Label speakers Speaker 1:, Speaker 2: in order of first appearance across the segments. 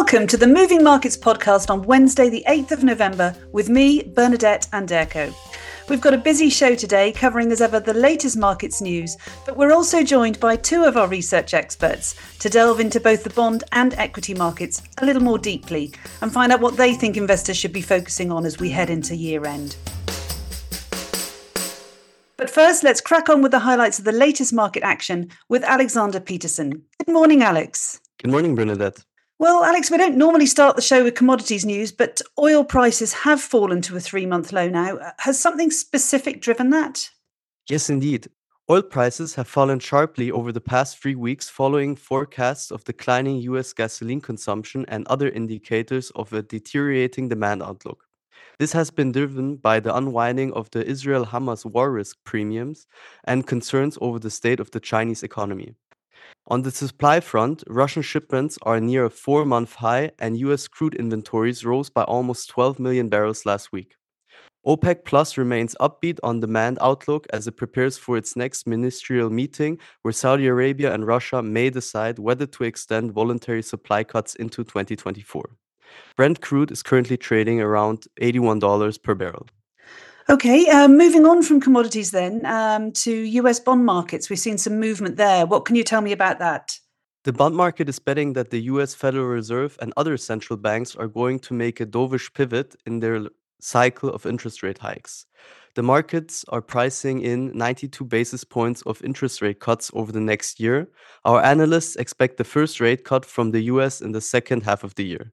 Speaker 1: Welcome to the Moving Markets podcast on Wednesday, the 8th of November, with me, Bernadette Anderko. We've got a busy show today covering, as ever, the latest markets news, but we're also joined by two of our research experts to delve into both the bond and equity markets a little more deeply and find out what they think investors should be focusing on as we head into year end. But first, let's crack on with the highlights of the latest market action with Alexander Petersen. Good morning, Alex.
Speaker 2: Good morning, Bernadette.
Speaker 1: Well, Alex, we don't normally start the show with commodities news, but oil prices have fallen to a three month low now. Has something specific driven that?
Speaker 2: Yes, indeed. Oil prices have fallen sharply over the past three weeks following forecasts of declining US gasoline consumption and other indicators of a deteriorating demand outlook. This has been driven by the unwinding of the Israel Hamas war risk premiums and concerns over the state of the Chinese economy. On the supply front, Russian shipments are near a four month high, and US crude inventories rose by almost 12 million barrels last week. OPEC Plus remains upbeat on demand outlook as it prepares for its next ministerial meeting, where Saudi Arabia and Russia may decide whether to extend voluntary supply cuts into 2024. Brent crude is currently trading around $81 per barrel.
Speaker 1: Okay, uh, moving on from commodities then um, to US bond markets. We've seen some movement there. What can you tell me about that?
Speaker 2: The bond market is betting that the US Federal Reserve and other central banks are going to make a dovish pivot in their cycle of interest rate hikes. The markets are pricing in 92 basis points of interest rate cuts over the next year. Our analysts expect the first rate cut from the US in the second half of the year.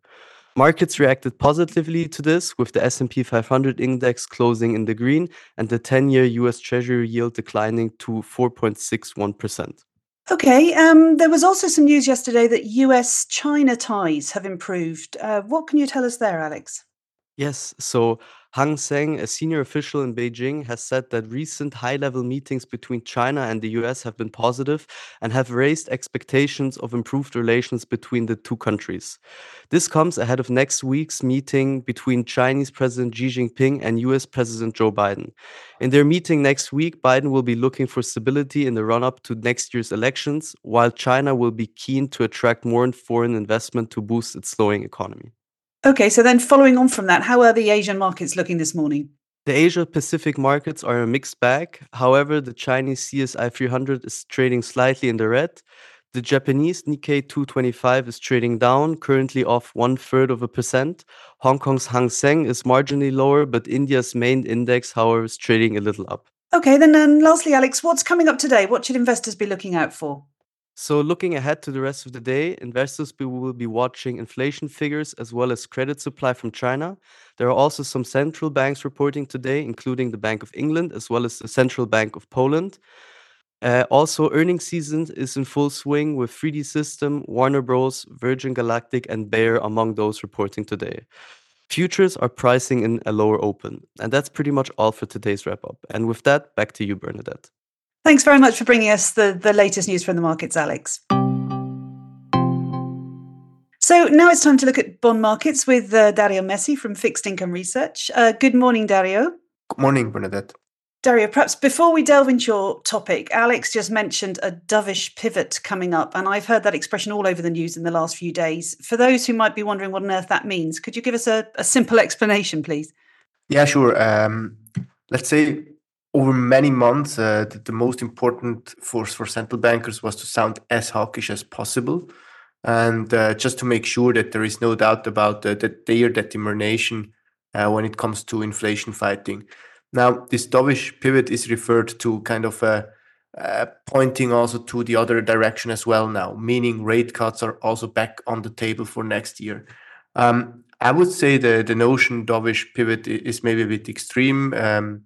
Speaker 2: Markets reacted positively to this, with the S&P 500 index closing in the green and the 10-year US Treasury yield declining to 4.61%.
Speaker 1: Okay, um, there was also some news yesterday that US-China ties have improved. Uh, what can you tell us there, Alex?
Speaker 2: Yes, so Han Zheng, a senior official in Beijing, has said that recent high level meetings between China and the US have been positive and have raised expectations of improved relations between the two countries. This comes ahead of next week's meeting between Chinese President Xi Jinping and US President Joe Biden. In their meeting next week, Biden will be looking for stability in the run up to next year's elections, while China will be keen to attract more foreign investment to boost its slowing economy.
Speaker 1: Okay, so then following on from that, how are the Asian markets looking this morning?
Speaker 2: The Asia Pacific markets are a mixed bag. However, the Chinese CSI 300 is trading slightly in the red. The Japanese Nikkei 225 is trading down, currently off one third of a percent. Hong Kong's Hang Seng is marginally lower, but India's main index, however, is trading a little up.
Speaker 1: Okay, then and lastly, Alex, what's coming up today? What should investors be looking out for?
Speaker 2: So, looking ahead to the rest of the day, investors will be watching inflation figures as well as credit supply from China. There are also some central banks reporting today, including the Bank of England as well as the Central Bank of Poland. Uh, also, earnings season is in full swing with 3D System, Warner Bros., Virgin Galactic, and Bayer among those reporting today. Futures are pricing in a lower open. And that's pretty much all for today's wrap up. And with that, back to you, Bernadette.
Speaker 1: Thanks very much for bringing us the, the latest news from the markets, Alex. So now it's time to look at bond markets with uh, Dario Messi from Fixed Income Research. Uh, good morning, Dario.
Speaker 3: Good morning, Bernadette.
Speaker 1: Dario, perhaps before we delve into your topic, Alex just mentioned a dovish pivot coming up, and I've heard that expression all over the news in the last few days. For those who might be wondering what on earth that means, could you give us a, a simple explanation, please?
Speaker 3: Yeah, sure. Um, let's say over many months, uh, the, the, most important force for central bankers was to sound as hawkish as possible, and uh, just to make sure that there is no doubt about uh, that their determination uh, when it comes to inflation fighting. Now, this dovish pivot is referred to kind of uh, uh, pointing also to the other direction as well now, meaning rate cuts are also back on the table for next year. Um, I would say the the notion dovish pivot is maybe a bit extreme. Um,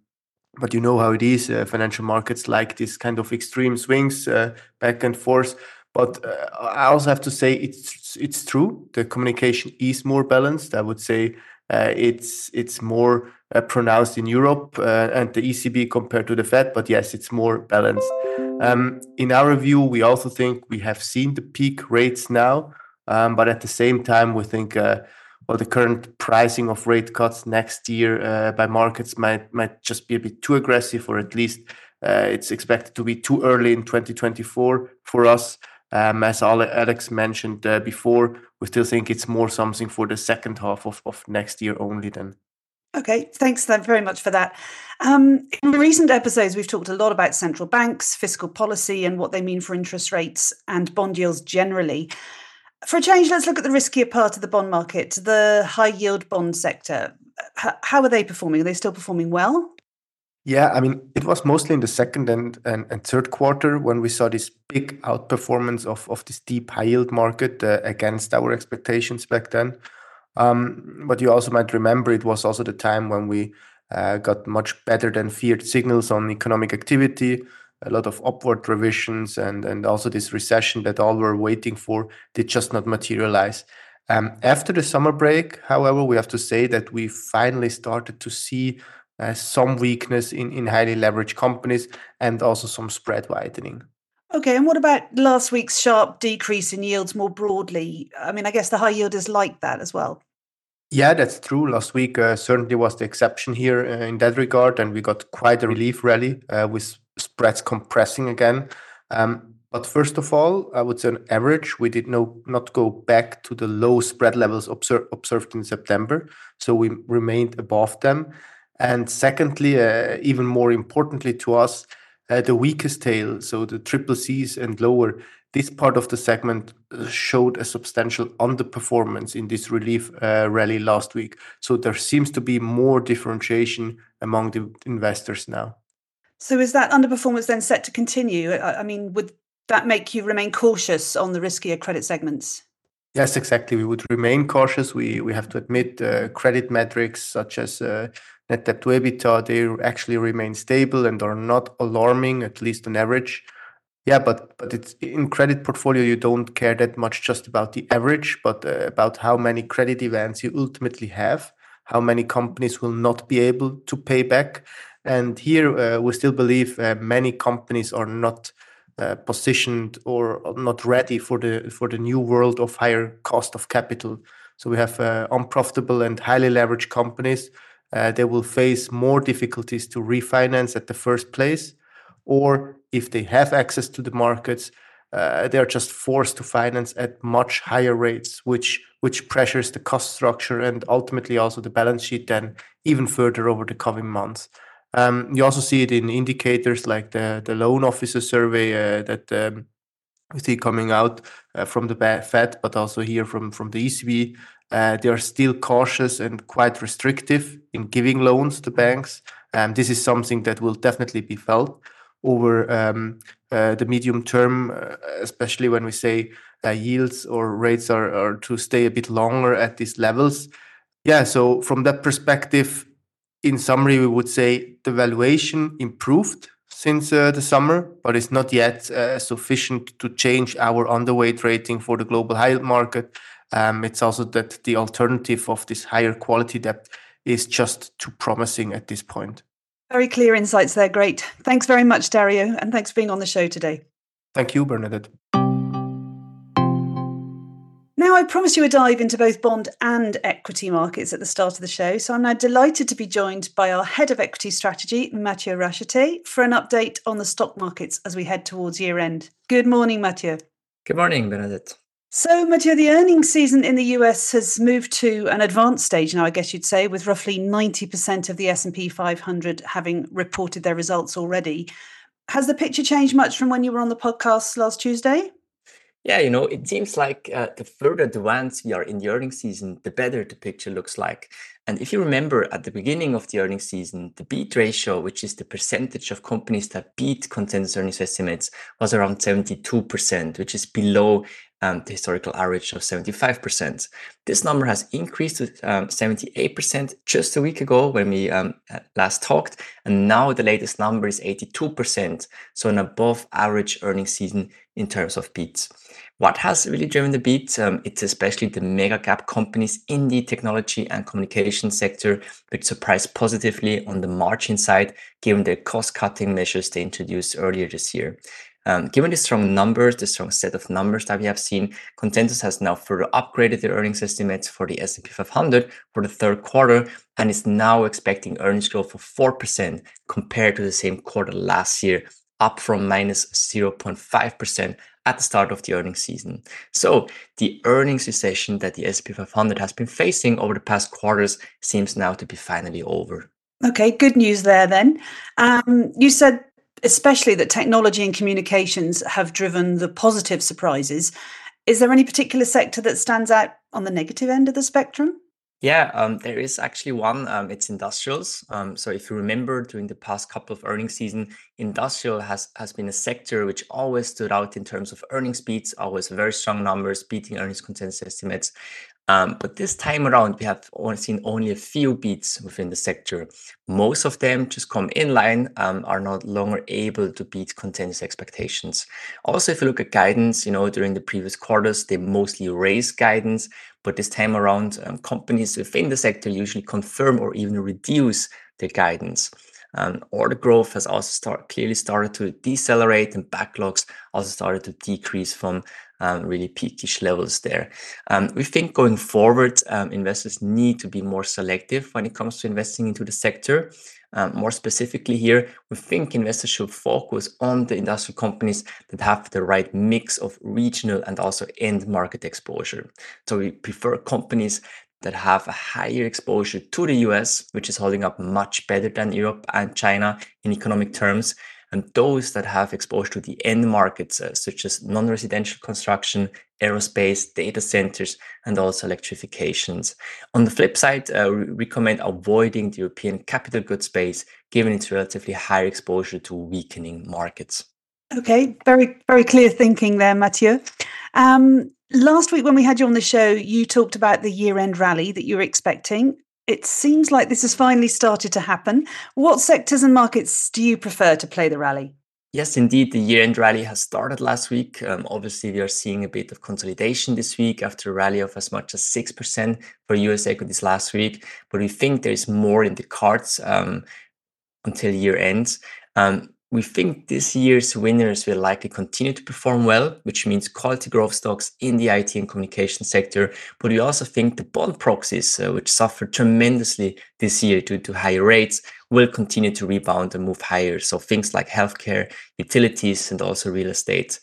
Speaker 3: but you know how it is uh, financial markets like this kind of extreme swings uh, back and forth. But uh, i also have to say it's it's true. The communication is more balanced. I would say uh, it's it's more uh, pronounced in europe uh, and the ecb compared to the fed but yes it's more balanced. Um, in our view we also think we have seen the peak rates now um, but at the same time we think well, the current pricing of rate cuts next year uh, by markets might might just be a bit too aggressive, or at least uh, it's expected to be too early in 2024 for us. Um, as Alex mentioned uh, before, we still think it's more something for the second half of, of next year only then.
Speaker 1: Okay, thanks very much for that. Um, in recent episodes, we've talked a lot about central banks, fiscal policy, and what they mean for interest rates and bond yields generally. For a change, let's look at the riskier part of the bond market, the high yield bond sector. How are they performing? Are they still performing well?
Speaker 3: Yeah, I mean, it was mostly in the second and, and, and third quarter when we saw this big outperformance of, of this deep high yield market uh, against our expectations back then. Um, but you also might remember it was also the time when we uh, got much better than feared signals on economic activity, a lot of upward revisions, and, and also this recession that all were waiting for did just not materialize. Um, after the summer break, however, we have to say that we finally started to see uh, some weakness in, in highly leveraged companies and also some spread widening.
Speaker 1: Okay, and what about last week's sharp decrease in yields more broadly? I mean, I guess the high yield is like that as well.
Speaker 3: Yeah, that's true. Last week uh, certainly was the exception here uh, in that regard, and we got quite a relief rally uh, with spreads compressing again. Um, but first of all, I would say on average, we did no, not go back to the low spread levels observed observed in September. So we remained above them. And secondly, uh, even more importantly to us, uh, the weakest tail, so the triple Cs and lower, this part of the segment uh, showed a substantial underperformance in this relief uh, rally last week. So there seems to be more differentiation among the investors now.
Speaker 1: So is that underperformance then set to continue? I, I mean, would that make you remain cautious on the riskier credit segments?
Speaker 3: Yes, exactly. We would remain cautious. We we have to admit uh, credit metrics such as uh, net debt to EBITDA, they actually remain stable and are not alarming, at least on average. Yeah, but but it's in credit portfolio you don't care that much just about the average, but uh, about how many credit events you ultimately have, how many companies will not be able to pay back, and here uh, we still believe uh, many companies are not uh, positioned or not ready for the for the new world of higher cost of capital. So we have uh, unprofitable and highly leveraged companies uh, they will face more difficulties to refinance at the first place, or if they have access to the markets, uh, they are just forced to finance at much higher rates, which which pressures the cost structure and ultimately also the balance sheet then even further over the coming months. Um, you also see it in indicators like the the loan officer survey uh, that um, we see coming out uh, from the Fed, but also here from from the ECB. Uh, they are still cautious and quite restrictive in giving loans to banks. Um, this is something that will definitely be felt over um, uh, the medium term, uh, especially when we say uh, yields or rates are, are to stay a bit longer at these levels. Yeah, so from that perspective, in summary, we would say the valuation improved since uh, the summer, but it's not yet uh, sufficient to change our underweight rating for the global high yield market. Um, it's also that the alternative of this higher quality debt is just too promising at this point.
Speaker 1: Very clear insights there. Great. Thanks very much, Dario, and thanks for being on the show today.
Speaker 3: Thank you, Bernadette.
Speaker 1: Now, I promised you a dive into both bond and equity markets at the start of the show, so I'm now delighted to be joined by our head of equity strategy, Mathieu Racheter, for an update on the stock markets as we head towards year end. Good morning, Mathieu.
Speaker 4: Good morning, Bernadette.
Speaker 1: So, Mathieu, the earnings season in the US has moved to an advanced stage now, I guess you'd say, with roughly 90% of the S&P 500 having reported their results already. Has the picture changed much from when you were on the podcast last Tuesday?
Speaker 4: Yeah, you know, it seems like uh, the further advanced we are in the earnings season, the better the picture looks like. And if you remember at the beginning of the earnings season, the beat ratio, which is the percentage of companies that beat consensus earnings estimates, was around 72%, which is below um, the historical average of 75%. This number has increased to um, 78% just a week ago when we um, uh, last talked. And now the latest number is 82%. So an above average earnings season in terms of beats. What has really driven the beat? Um, it's especially the mega cap companies in the technology and communication sector, which surprised positively on the margin side, given the cost cutting measures they introduced earlier this year. Um, given the strong numbers, the strong set of numbers that we have seen, Consensus has now further upgraded their earnings estimates for the S&P 500 for the third quarter and is now expecting earnings growth of 4% compared to the same quarter last year, up from minus 0.5% at the start of the earnings season. So the earnings recession that the S&P 500 has been facing over the past quarters seems now to be finally over.
Speaker 1: Okay, good news there then. Um, you said especially that technology and communications have driven the positive surprises. Is there any particular sector that stands out on the negative end of the spectrum?
Speaker 4: Yeah, um, there is actually one. Um, it's industrials. Um, so if you remember, during the past couple of earnings season, industrial has has been a sector which always stood out in terms of earnings beats, always very strong numbers, beating earnings consensus estimates. Um, but this time around, we have seen only a few beats within the sector. Most of them just come in line, um, are not longer able to beat consensus expectations. Also, if you look at guidance, you know, during the previous quarters, they mostly raise guidance, but this time around, um, companies within the sector usually confirm or even reduce their guidance. Um, order growth has also start, clearly started to decelerate, and backlogs also started to decrease from um, really peakish levels there. Um, we think going forward, um, investors need to be more selective when it comes to investing into the sector. Um, more specifically here, we think investors should focus on the industrial companies that have the right mix of regional and also end market exposure. So we prefer companies that have a higher exposure to the US, which is holding up much better than Europe and China in economic terms, and those that have exposure to the end markets, uh, such as non residential construction, aerospace, data centers, and also electrifications. On the flip side, uh, we recommend avoiding the European capital goods space, given its relatively higher exposure to weakening markets.
Speaker 1: Okay, very, very clear thinking there, Mathieu. Um, last week, when we had you on the show, you talked about the year end rally that you were expecting. It seems like this has finally started to happen. What sectors and markets do you prefer to play the rally?
Speaker 4: Yes, indeed. The year end rally has started last week. Um, obviously, we are seeing a bit of consolidation this week after a rally of as much as 6% for US equities last week. But we think there is more in the cards um, until year end. Um, we think this year's winners will likely continue to perform well, which means quality growth stocks in the IT and communication sector. But we also think the bond proxies, uh, which suffered tremendously this year due to higher rates, will continue to rebound and move higher. So things like healthcare, utilities, and also real estate.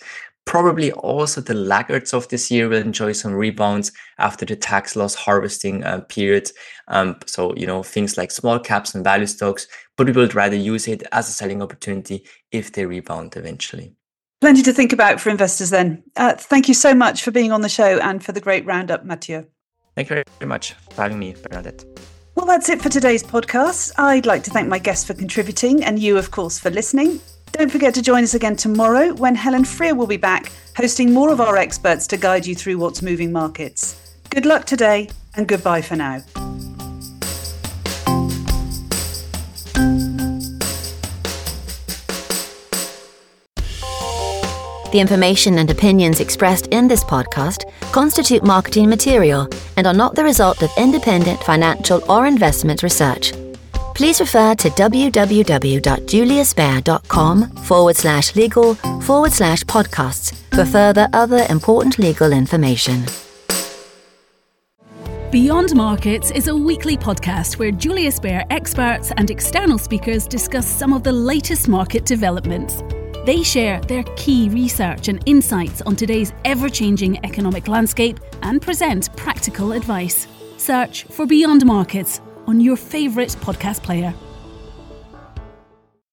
Speaker 4: Probably also the laggards of this year will enjoy some rebounds after the tax loss harvesting uh, period. Um, so, you know, things like small caps and value stocks, but we would rather use it as a selling opportunity if they rebound eventually.
Speaker 1: Plenty to think about for investors then. Uh, thank you so much for being on the show and for the great roundup, Mathieu.
Speaker 4: Thank you very much for having me, Bernadette.
Speaker 1: Well, that's it for today's podcast. I'd like to thank my guests for contributing and you, of course, for listening. Don't forget to join us again tomorrow when Helen Freer will be back, hosting more of our experts to guide you through what's moving markets. Good luck today, and goodbye for now.
Speaker 5: The information and opinions expressed in this podcast constitute marketing material and are not the result of independent financial or investment research please refer to www.juliusbaer.com forward slash legal forward slash podcasts for further other important legal information.
Speaker 6: Beyond Markets is a weekly podcast where Julius Baer experts and external speakers discuss some of the latest market developments. They share their key research and insights on today's ever changing economic landscape and present practical advice. Search for Beyond Markets on your favourite podcast player.